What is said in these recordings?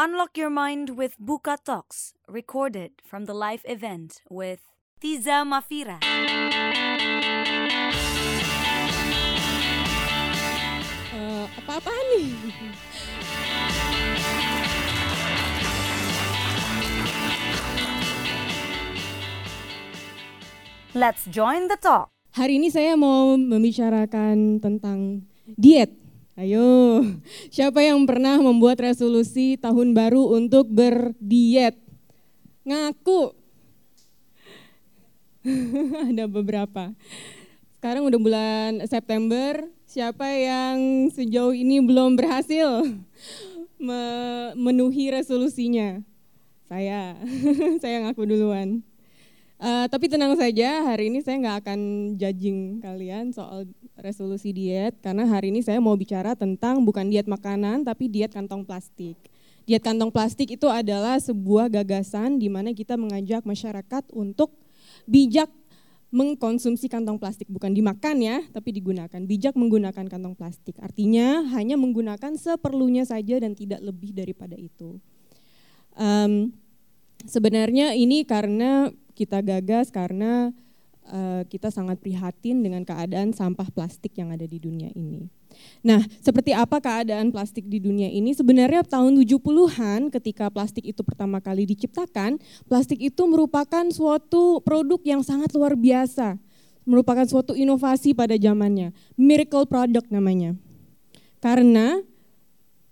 Unlock your mind with Buka Talks, recorded from the live event with Tiza Mafira. Eh, apa-apaan nih? Let's join the talk. Hari ini saya mau membicarakan tentang diet. Ayo, siapa yang pernah membuat resolusi tahun baru untuk berdiet? Ngaku. Ada beberapa. Sekarang udah bulan September, siapa yang sejauh ini belum berhasil memenuhi resolusinya? Saya, saya ngaku duluan. Uh, tapi tenang saja, hari ini saya nggak akan judging kalian soal resolusi diet, karena hari ini saya mau bicara tentang bukan diet makanan, tapi diet kantong plastik. Diet kantong plastik itu adalah sebuah gagasan di mana kita mengajak masyarakat untuk bijak mengkonsumsi kantong plastik, bukan dimakan ya, tapi digunakan. Bijak menggunakan kantong plastik, artinya hanya menggunakan seperlunya saja dan tidak lebih daripada itu. Um, sebenarnya ini karena kita gagas karena uh, kita sangat prihatin dengan keadaan sampah plastik yang ada di dunia ini. Nah, seperti apa keadaan plastik di dunia ini? Sebenarnya tahun 70-an ketika plastik itu pertama kali diciptakan, plastik itu merupakan suatu produk yang sangat luar biasa. Merupakan suatu inovasi pada zamannya. Miracle product namanya. Karena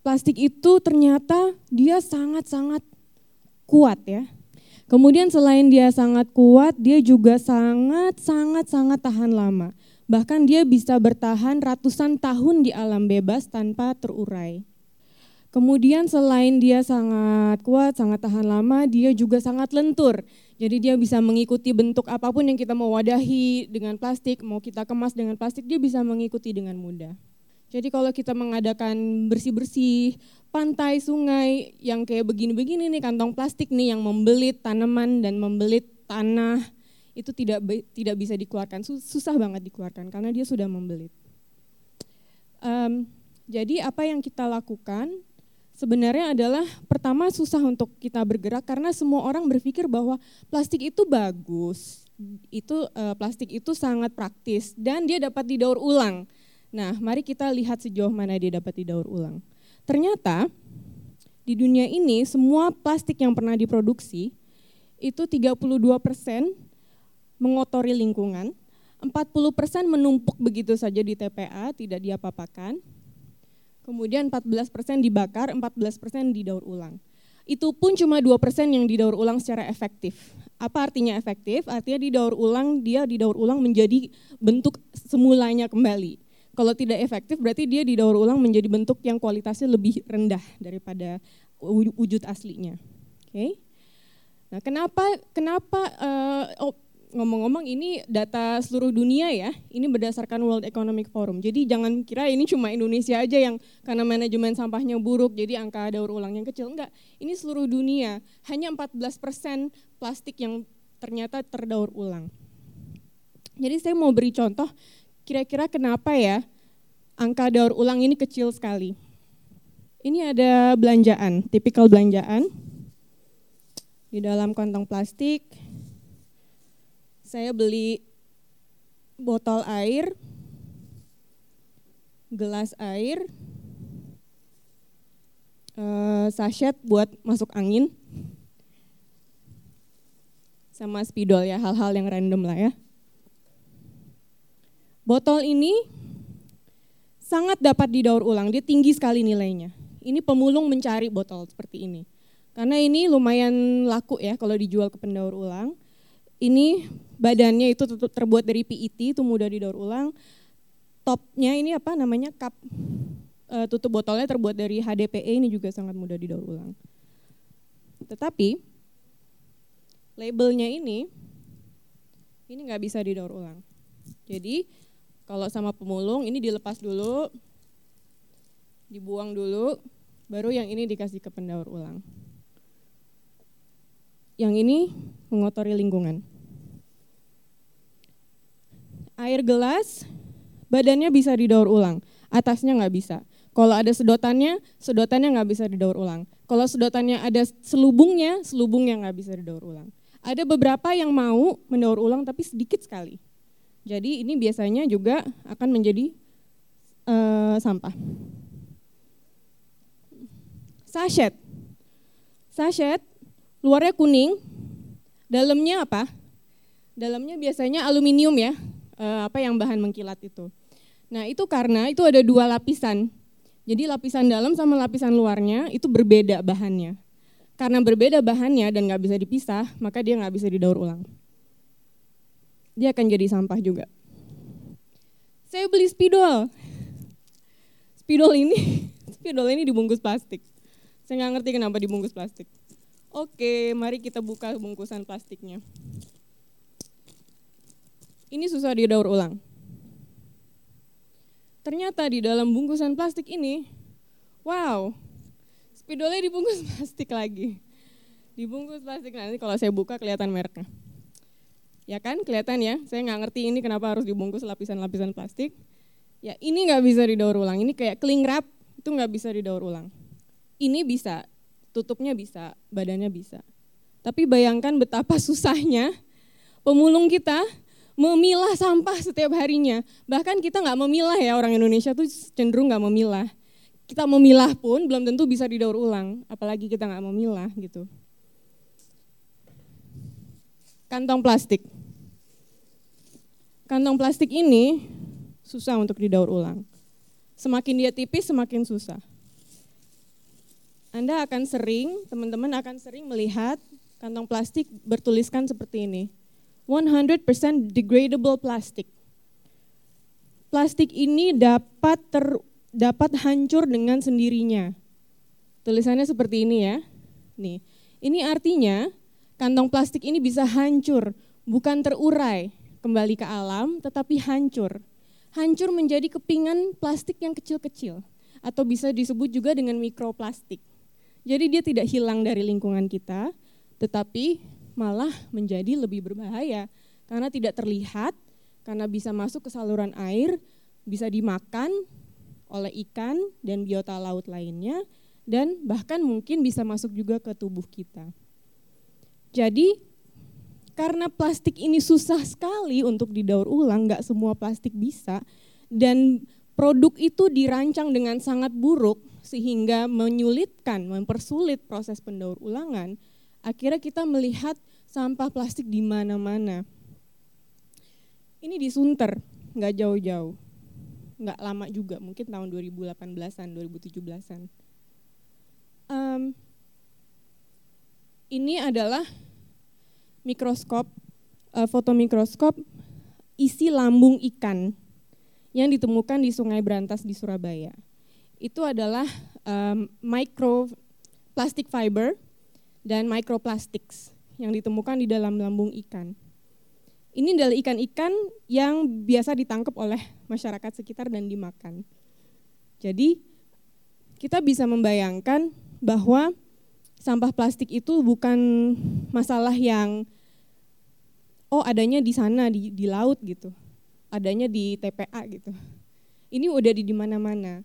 plastik itu ternyata dia sangat-sangat kuat ya Kemudian selain dia sangat kuat, dia juga sangat sangat sangat tahan lama. Bahkan dia bisa bertahan ratusan tahun di alam bebas tanpa terurai. Kemudian selain dia sangat kuat, sangat tahan lama, dia juga sangat lentur. Jadi dia bisa mengikuti bentuk apa pun yang kita mau wadahi dengan plastik, mau kita kemas dengan plastik, dia bisa mengikuti dengan mudah. Jadi kalau kita mengadakan bersih-bersih pantai, sungai yang kayak begini-begini nih kantong plastik nih yang membelit tanaman dan membelit tanah itu tidak tidak bisa dikeluarkan, susah banget dikeluarkan karena dia sudah membelit. Um, jadi apa yang kita lakukan sebenarnya adalah pertama susah untuk kita bergerak karena semua orang berpikir bahwa plastik itu bagus, itu uh, plastik itu sangat praktis dan dia dapat didaur ulang. Nah, mari kita lihat sejauh mana dia dapat didaur ulang. Ternyata di dunia ini semua plastik yang pernah diproduksi itu 32% mengotori lingkungan, 40% menumpuk begitu saja di TPA, tidak diapa-apakan. Kemudian 14% dibakar, 14% didaur ulang. Itu pun cuma 2% yang didaur ulang secara efektif. Apa artinya efektif? Artinya didaur ulang, dia didaur ulang menjadi bentuk semulanya kembali. Kalau tidak efektif berarti dia didaur ulang menjadi bentuk yang kualitasnya lebih rendah daripada wujud aslinya. Oke. Okay? Nah, kenapa kenapa uh, oh, ngomong-ngomong ini data seluruh dunia ya, ini berdasarkan World Economic Forum. Jadi jangan kira ini cuma Indonesia aja yang karena manajemen sampahnya buruk, jadi angka daur ulang yang kecil. Enggak, ini seluruh dunia. Hanya 14% plastik yang ternyata terdaur ulang. Jadi saya mau beri contoh Kira-kira kenapa ya angka daur ulang ini kecil sekali? Ini ada belanjaan, tipikal belanjaan. Di dalam kantong plastik, saya beli botol air, gelas air, uh, sachet buat masuk angin, sama spidol ya, hal-hal yang random lah ya. Botol ini sangat dapat didaur ulang, dia tinggi sekali nilainya. Ini pemulung mencari botol seperti ini. Karena ini lumayan laku ya kalau dijual ke pendaur ulang. Ini badannya itu terbuat dari PET, itu mudah didaur ulang. Topnya ini apa namanya cup e, tutup botolnya terbuat dari HDPE ini juga sangat mudah didaur ulang. Tetapi labelnya ini ini nggak bisa didaur ulang. Jadi kalau sama pemulung ini dilepas dulu, dibuang dulu, baru yang ini dikasih ke pendaur ulang. Yang ini mengotori lingkungan. Air gelas, badannya bisa didaur ulang, atasnya nggak bisa. Kalau ada sedotannya, sedotannya nggak bisa didaur ulang. Kalau sedotannya ada selubungnya, selubungnya nggak bisa didaur ulang. Ada beberapa yang mau mendaur ulang tapi sedikit sekali. Jadi ini biasanya juga akan menjadi uh, sampah. Sachet. Sachet luarnya kuning, dalamnya apa? Dalamnya biasanya aluminium ya, uh, apa yang bahan mengkilat itu. Nah itu karena itu ada dua lapisan. Jadi lapisan dalam sama lapisan luarnya itu berbeda bahannya. Karena berbeda bahannya dan nggak bisa dipisah, maka dia nggak bisa didaur ulang. Dia akan jadi sampah juga. Saya beli spidol. Spidol ini, spidol ini dibungkus plastik. Saya nggak ngerti kenapa dibungkus plastik. Oke, mari kita buka bungkusan plastiknya. Ini susah didaur ulang. Ternyata di dalam bungkusan plastik ini, wow, spidolnya dibungkus plastik lagi. Dibungkus plastik, nanti kalau saya buka kelihatan mereknya. Ya kan, kelihatan ya, saya nggak ngerti ini kenapa harus dibungkus lapisan-lapisan plastik. Ya ini nggak bisa didaur ulang, ini kayak cling wrap, itu nggak bisa didaur ulang. Ini bisa, tutupnya bisa, badannya bisa. Tapi bayangkan betapa susahnya pemulung kita memilah sampah setiap harinya. Bahkan kita nggak memilah ya orang Indonesia tuh cenderung nggak memilah. Kita memilah pun belum tentu bisa didaur ulang, apalagi kita nggak memilah gitu. Kantong plastik. Kantong plastik ini susah untuk didaur ulang. Semakin dia tipis, semakin susah. Anda akan sering, teman-teman akan sering melihat kantong plastik bertuliskan seperti ini 100% degradable plastic. Plastik ini dapat ter, dapat hancur dengan sendirinya. Tulisannya seperti ini ya. Nih, ini artinya kantong plastik ini bisa hancur, bukan terurai kembali ke alam, tetapi hancur. Hancur menjadi kepingan plastik yang kecil-kecil atau bisa disebut juga dengan mikroplastik. Jadi dia tidak hilang dari lingkungan kita, tetapi malah menjadi lebih berbahaya karena tidak terlihat, karena bisa masuk ke saluran air, bisa dimakan oleh ikan dan biota laut lainnya, dan bahkan mungkin bisa masuk juga ke tubuh kita. Jadi karena plastik ini susah sekali untuk didaur ulang, nggak semua plastik bisa, dan produk itu dirancang dengan sangat buruk sehingga menyulitkan, mempersulit proses pendaur ulangan, akhirnya kita melihat sampah plastik di mana-mana. Ini di Sunter, nggak jauh-jauh, nggak lama juga, mungkin tahun 2018-an, 2017-an. Um, ini adalah mikroskop, uh, foto mikroskop isi lambung ikan yang ditemukan di Sungai Berantas di Surabaya. Itu adalah um, micro plastic fiber dan microplastics yang ditemukan di dalam lambung ikan. Ini adalah ikan-ikan yang biasa ditangkap oleh masyarakat sekitar dan dimakan. Jadi kita bisa membayangkan bahwa sampah plastik itu bukan masalah yang oh adanya di sana di, di laut gitu, adanya di TPA gitu. Ini udah di mana-mana.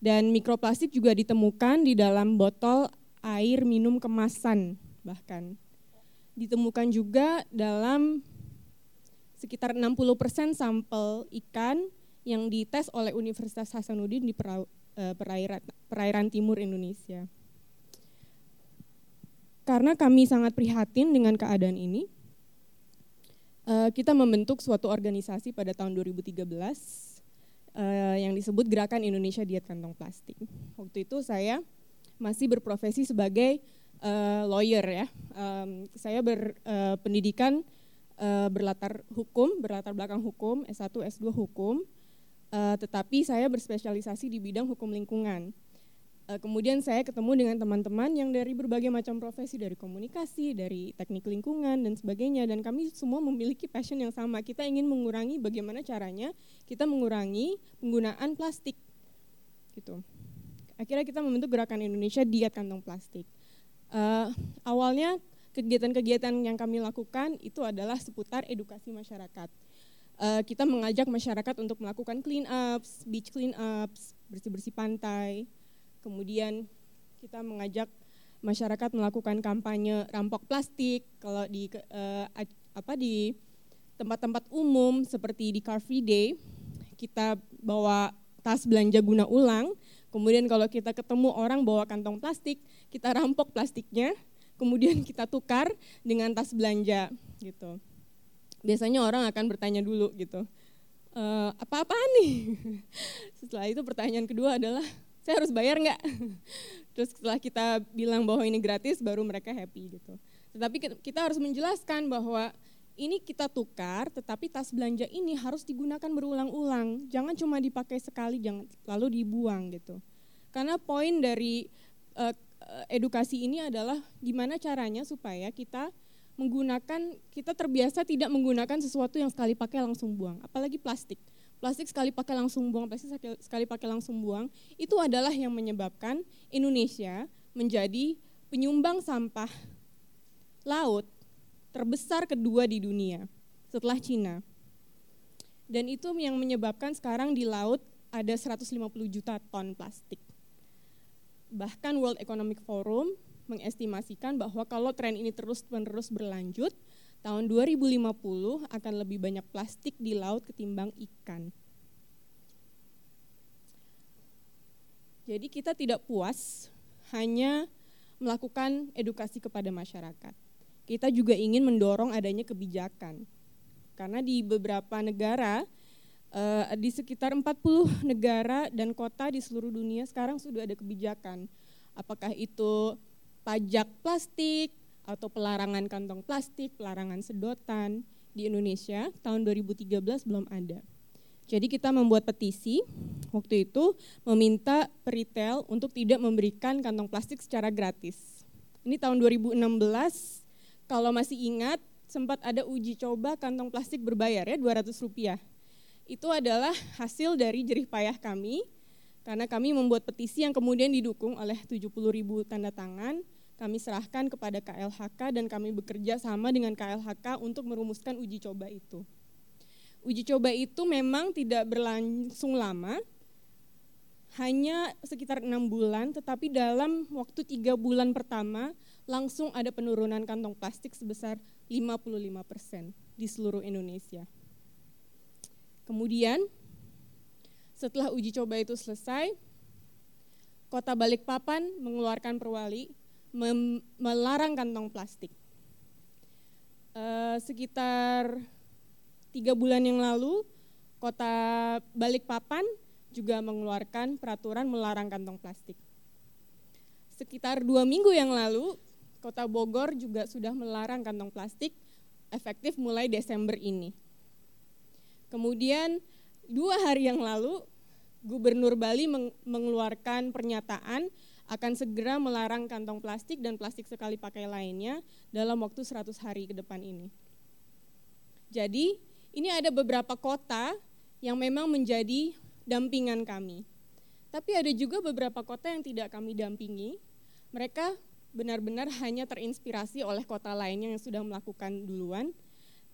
Dan mikroplastik juga ditemukan di dalam botol air minum kemasan bahkan. Ditemukan juga dalam sekitar 60% sampel ikan yang dites oleh Universitas Hasanuddin di eh, perairan, perairan timur Indonesia. Karena kami sangat prihatin dengan keadaan ini, eh, kita membentuk suatu organisasi pada tahun 2013 eh, yang disebut Gerakan Indonesia Diet Kantong Plastik. Waktu itu saya masih berprofesi sebagai uh, lawyer ya. Saya berpendidikan berlatar hukum, berlatar belakang hukum, S1, S2 hukum, tetapi saya berspesialisasi di bidang hukum lingkungan. Uh, kemudian saya ketemu dengan teman-teman yang dari berbagai macam profesi, dari komunikasi, dari teknik lingkungan dan sebagainya, dan kami semua memiliki passion yang sama. Kita ingin mengurangi bagaimana caranya kita mengurangi penggunaan plastik, gitu. Akhirnya kita membentuk gerakan Indonesia Diet Kantong Plastik. Uh, awalnya kegiatan-kegiatan yang kami lakukan itu adalah seputar edukasi masyarakat. Uh, kita mengajak masyarakat untuk melakukan clean ups, beach clean ups, bersih-bersih pantai. Kemudian kita mengajak masyarakat melakukan kampanye rampok plastik, kalau di uh, apa di tempat-tempat umum seperti di Car Free Day kita bawa tas belanja guna ulang, kemudian kalau kita ketemu orang bawa kantong plastik, kita rampok plastiknya, kemudian kita tukar dengan tas belanja gitu. Biasanya orang akan bertanya dulu gitu, e, apa-apaan nih? Setelah itu pertanyaan kedua adalah, saya harus bayar nggak? Terus setelah kita bilang bahwa ini gratis, baru mereka happy gitu. Tetapi kita harus menjelaskan bahwa ini kita tukar, tetapi tas belanja ini harus digunakan berulang-ulang. Jangan cuma dipakai sekali, jangan lalu dibuang gitu. Karena poin dari uh, edukasi ini adalah gimana caranya supaya kita menggunakan kita terbiasa tidak menggunakan sesuatu yang sekali pakai langsung buang, apalagi plastik. Plastik sekali pakai langsung buang, plastik sekali pakai langsung buang, itu adalah yang menyebabkan Indonesia menjadi penyumbang sampah laut terbesar kedua di dunia setelah Cina. Dan itu yang menyebabkan sekarang di laut ada 150 juta ton plastik. Bahkan World Economic Forum mengestimasikan bahwa kalau tren ini terus-menerus berlanjut, tahun 2050 akan lebih banyak plastik di laut ketimbang ikan. Jadi kita tidak puas hanya melakukan edukasi kepada masyarakat kita juga ingin mendorong adanya kebijakan. Karena di beberapa negara, uh, di sekitar 40 negara dan kota di seluruh dunia sekarang sudah ada kebijakan. Apakah itu pajak plastik atau pelarangan kantong plastik, pelarangan sedotan. Di Indonesia tahun 2013 belum ada. Jadi kita membuat petisi waktu itu meminta peritel untuk tidak memberikan kantong plastik secara gratis. Ini tahun 2016 kalau masih ingat, sempat ada uji coba kantong plastik berbayar ya, 200 rupiah. Itu adalah hasil dari jerih payah kami, karena kami membuat petisi yang kemudian didukung oleh 70 ribu tanda tangan, kami serahkan kepada KLHK dan kami bekerja sama dengan KLHK untuk merumuskan uji coba itu. Uji coba itu memang tidak berlangsung lama, hanya sekitar enam bulan, tetapi dalam waktu tiga bulan pertama langsung ada penurunan kantong plastik sebesar 55% di seluruh Indonesia. Kemudian setelah uji coba itu selesai, Kota Balikpapan mengeluarkan perwali melarang kantong plastik. E, sekitar tiga bulan yang lalu, Kota Balikpapan juga mengeluarkan peraturan melarang kantong plastik. Sekitar dua minggu yang lalu, Kota Bogor juga sudah melarang kantong plastik efektif mulai Desember ini. Kemudian dua hari yang lalu Gubernur Bali mengeluarkan pernyataan akan segera melarang kantong plastik dan plastik sekali pakai lainnya dalam waktu 100 hari ke depan ini. Jadi ini ada beberapa kota yang memang menjadi dampingan kami. Tapi ada juga beberapa kota yang tidak kami dampingi. Mereka benar-benar hanya terinspirasi oleh kota lainnya yang sudah melakukan duluan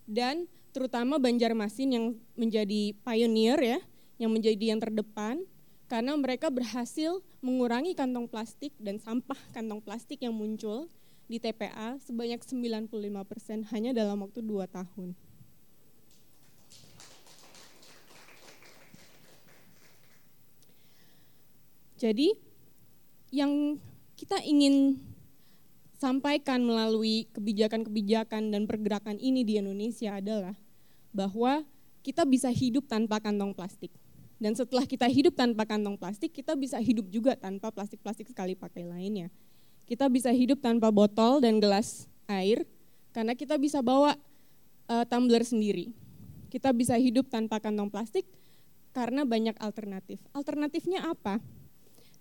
dan terutama Banjarmasin yang menjadi pioneer ya, yang menjadi yang terdepan karena mereka berhasil mengurangi kantong plastik dan sampah kantong plastik yang muncul di TPA sebanyak 95% hanya dalam waktu 2 tahun. Jadi yang kita ingin sampaikan melalui kebijakan-kebijakan dan pergerakan ini di Indonesia adalah bahwa kita bisa hidup tanpa kantong plastik. Dan setelah kita hidup tanpa kantong plastik, kita bisa hidup juga tanpa plastik-plastik sekali pakai lainnya. Kita bisa hidup tanpa botol dan gelas air, karena kita bisa bawa uh, tumbler sendiri. Kita bisa hidup tanpa kantong plastik karena banyak alternatif. Alternatifnya apa?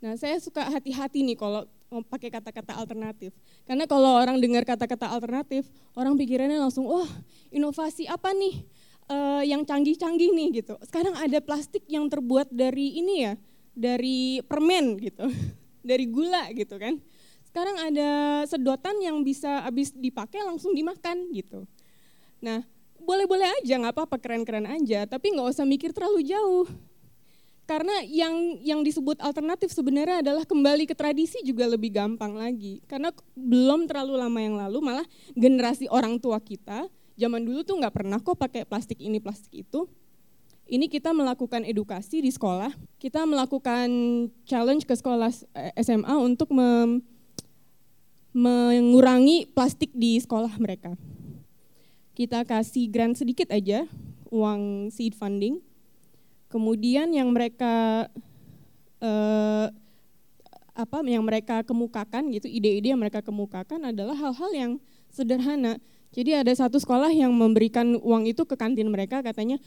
Nah, saya suka hati-hati nih kalau pakai kata-kata alternatif. Karena kalau orang dengar kata-kata alternatif, orang pikirannya langsung, wah inovasi apa nih uh, yang canggih-canggih nih gitu. Sekarang ada plastik yang terbuat dari ini ya, dari permen gitu, dari gula gitu kan. Sekarang ada sedotan yang bisa habis dipakai langsung dimakan gitu. Nah, boleh-boleh aja, nggak apa-apa, keren-keren aja, tapi nggak usah mikir terlalu jauh. karena yang yang disebut alternatif sebenarnya adalah kembali ke tradisi juga lebih gampang lagi. Karena belum terlalu lama yang lalu malah generasi orang tua kita zaman dulu tuh nggak pernah kok pakai plastik ini plastik itu. Ini kita melakukan edukasi di sekolah, kita melakukan challenge ke sekolah SMA untuk mem, mengurangi plastik di sekolah mereka. Kita kasih grant sedikit aja, uang seed funding, Kemudian yang mereka eh, apa yang mereka kemukakan gitu, ide-ide yang mereka kemukakan adalah hal-hal yang sederhana. Jadi ada satu sekolah yang memberikan uang itu ke kantin mereka, katanya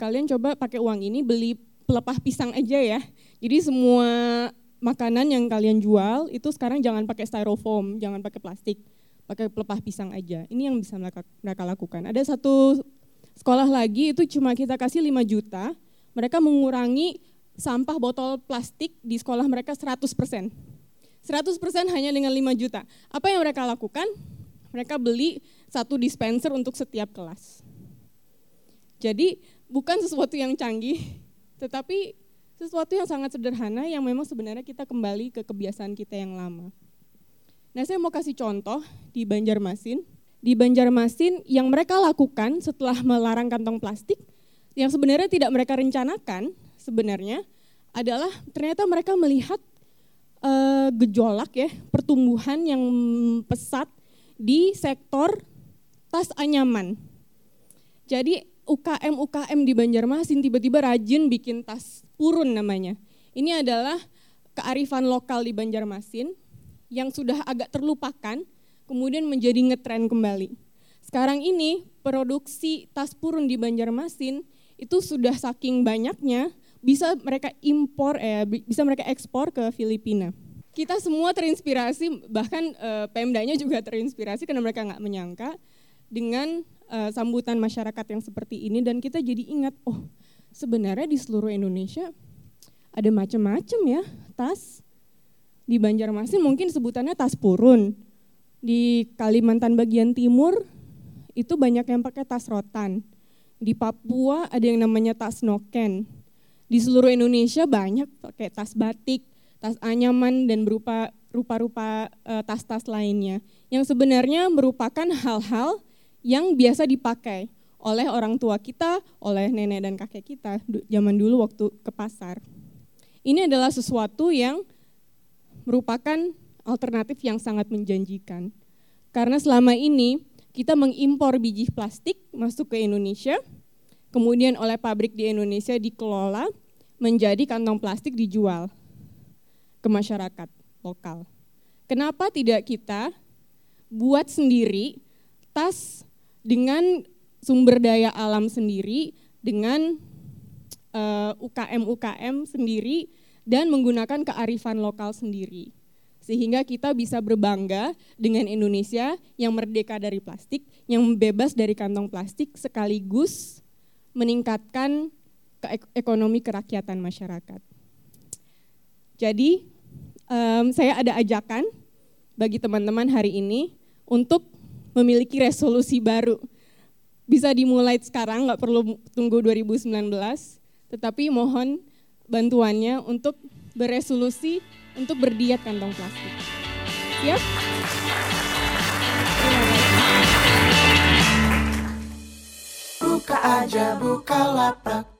kalian coba pakai uang ini beli pelepah pisang aja ya. Jadi semua makanan yang kalian jual itu sekarang jangan pakai styrofoam, jangan pakai plastik, pakai pelepah pisang aja. Ini yang bisa mereka, mereka lakukan. Ada satu sekolah lagi itu cuma kita kasih 5 juta, mereka mengurangi sampah botol plastik di sekolah mereka 100%. 100% hanya dengan 5 juta. Apa yang mereka lakukan? Mereka beli satu dispenser untuk setiap kelas. Jadi bukan sesuatu yang canggih, tetapi sesuatu yang sangat sederhana yang memang sebenarnya kita kembali ke kebiasaan kita yang lama. Nah saya mau kasih contoh di Banjarmasin. Di Banjarmasin yang mereka lakukan setelah melarang kantong plastik, yang sebenarnya tidak mereka rencanakan sebenarnya adalah ternyata mereka melihat uh, gejolak ya pertumbuhan yang pesat di sektor tas anyaman. Jadi UKM UKM di Banjarmasin tiba-tiba rajin bikin tas purun namanya. Ini adalah kearifan lokal di Banjarmasin yang sudah agak terlupakan kemudian menjadi ngetren kembali. Sekarang ini produksi tas purun di Banjarmasin itu sudah saking banyaknya bisa mereka impor eh bisa mereka ekspor ke Filipina. Kita semua terinspirasi bahkan eh, Pemdanya juga terinspirasi karena mereka nggak menyangka dengan eh, sambutan masyarakat yang seperti ini dan kita jadi ingat oh sebenarnya di seluruh Indonesia ada macam-macam ya tas. Di Banjarmasin mungkin sebutannya tas purun. Di Kalimantan bagian timur itu banyak yang pakai tas rotan di Papua ada yang namanya tas noken. Di seluruh Indonesia banyak pakai tas batik, tas anyaman dan berupa rupa-rupa uh, tas-tas lainnya yang sebenarnya merupakan hal-hal yang biasa dipakai oleh orang tua kita, oleh nenek dan kakek kita zaman dulu waktu ke pasar. Ini adalah sesuatu yang merupakan alternatif yang sangat menjanjikan. Karena selama ini kita mengimpor biji plastik masuk ke Indonesia, kemudian oleh pabrik di Indonesia dikelola menjadi kantong plastik dijual ke masyarakat lokal. Kenapa tidak kita buat sendiri tas dengan sumber daya alam sendiri, dengan uh, eh, UKM-UKM sendiri, dan menggunakan kearifan lokal sendiri sehingga kita bisa berbangga dengan Indonesia yang merdeka dari plastik, yang bebas dari kantong plastik, sekaligus meningkatkan ekonomi kerakyatan masyarakat. Jadi um, saya ada ajakan bagi teman-teman hari ini untuk memiliki resolusi baru. Bisa dimulai sekarang, nggak perlu tunggu 2019, tetapi mohon bantuannya untuk beresolusi untuk berdiet kantong plastik. Siap? Buka aja, buka lapak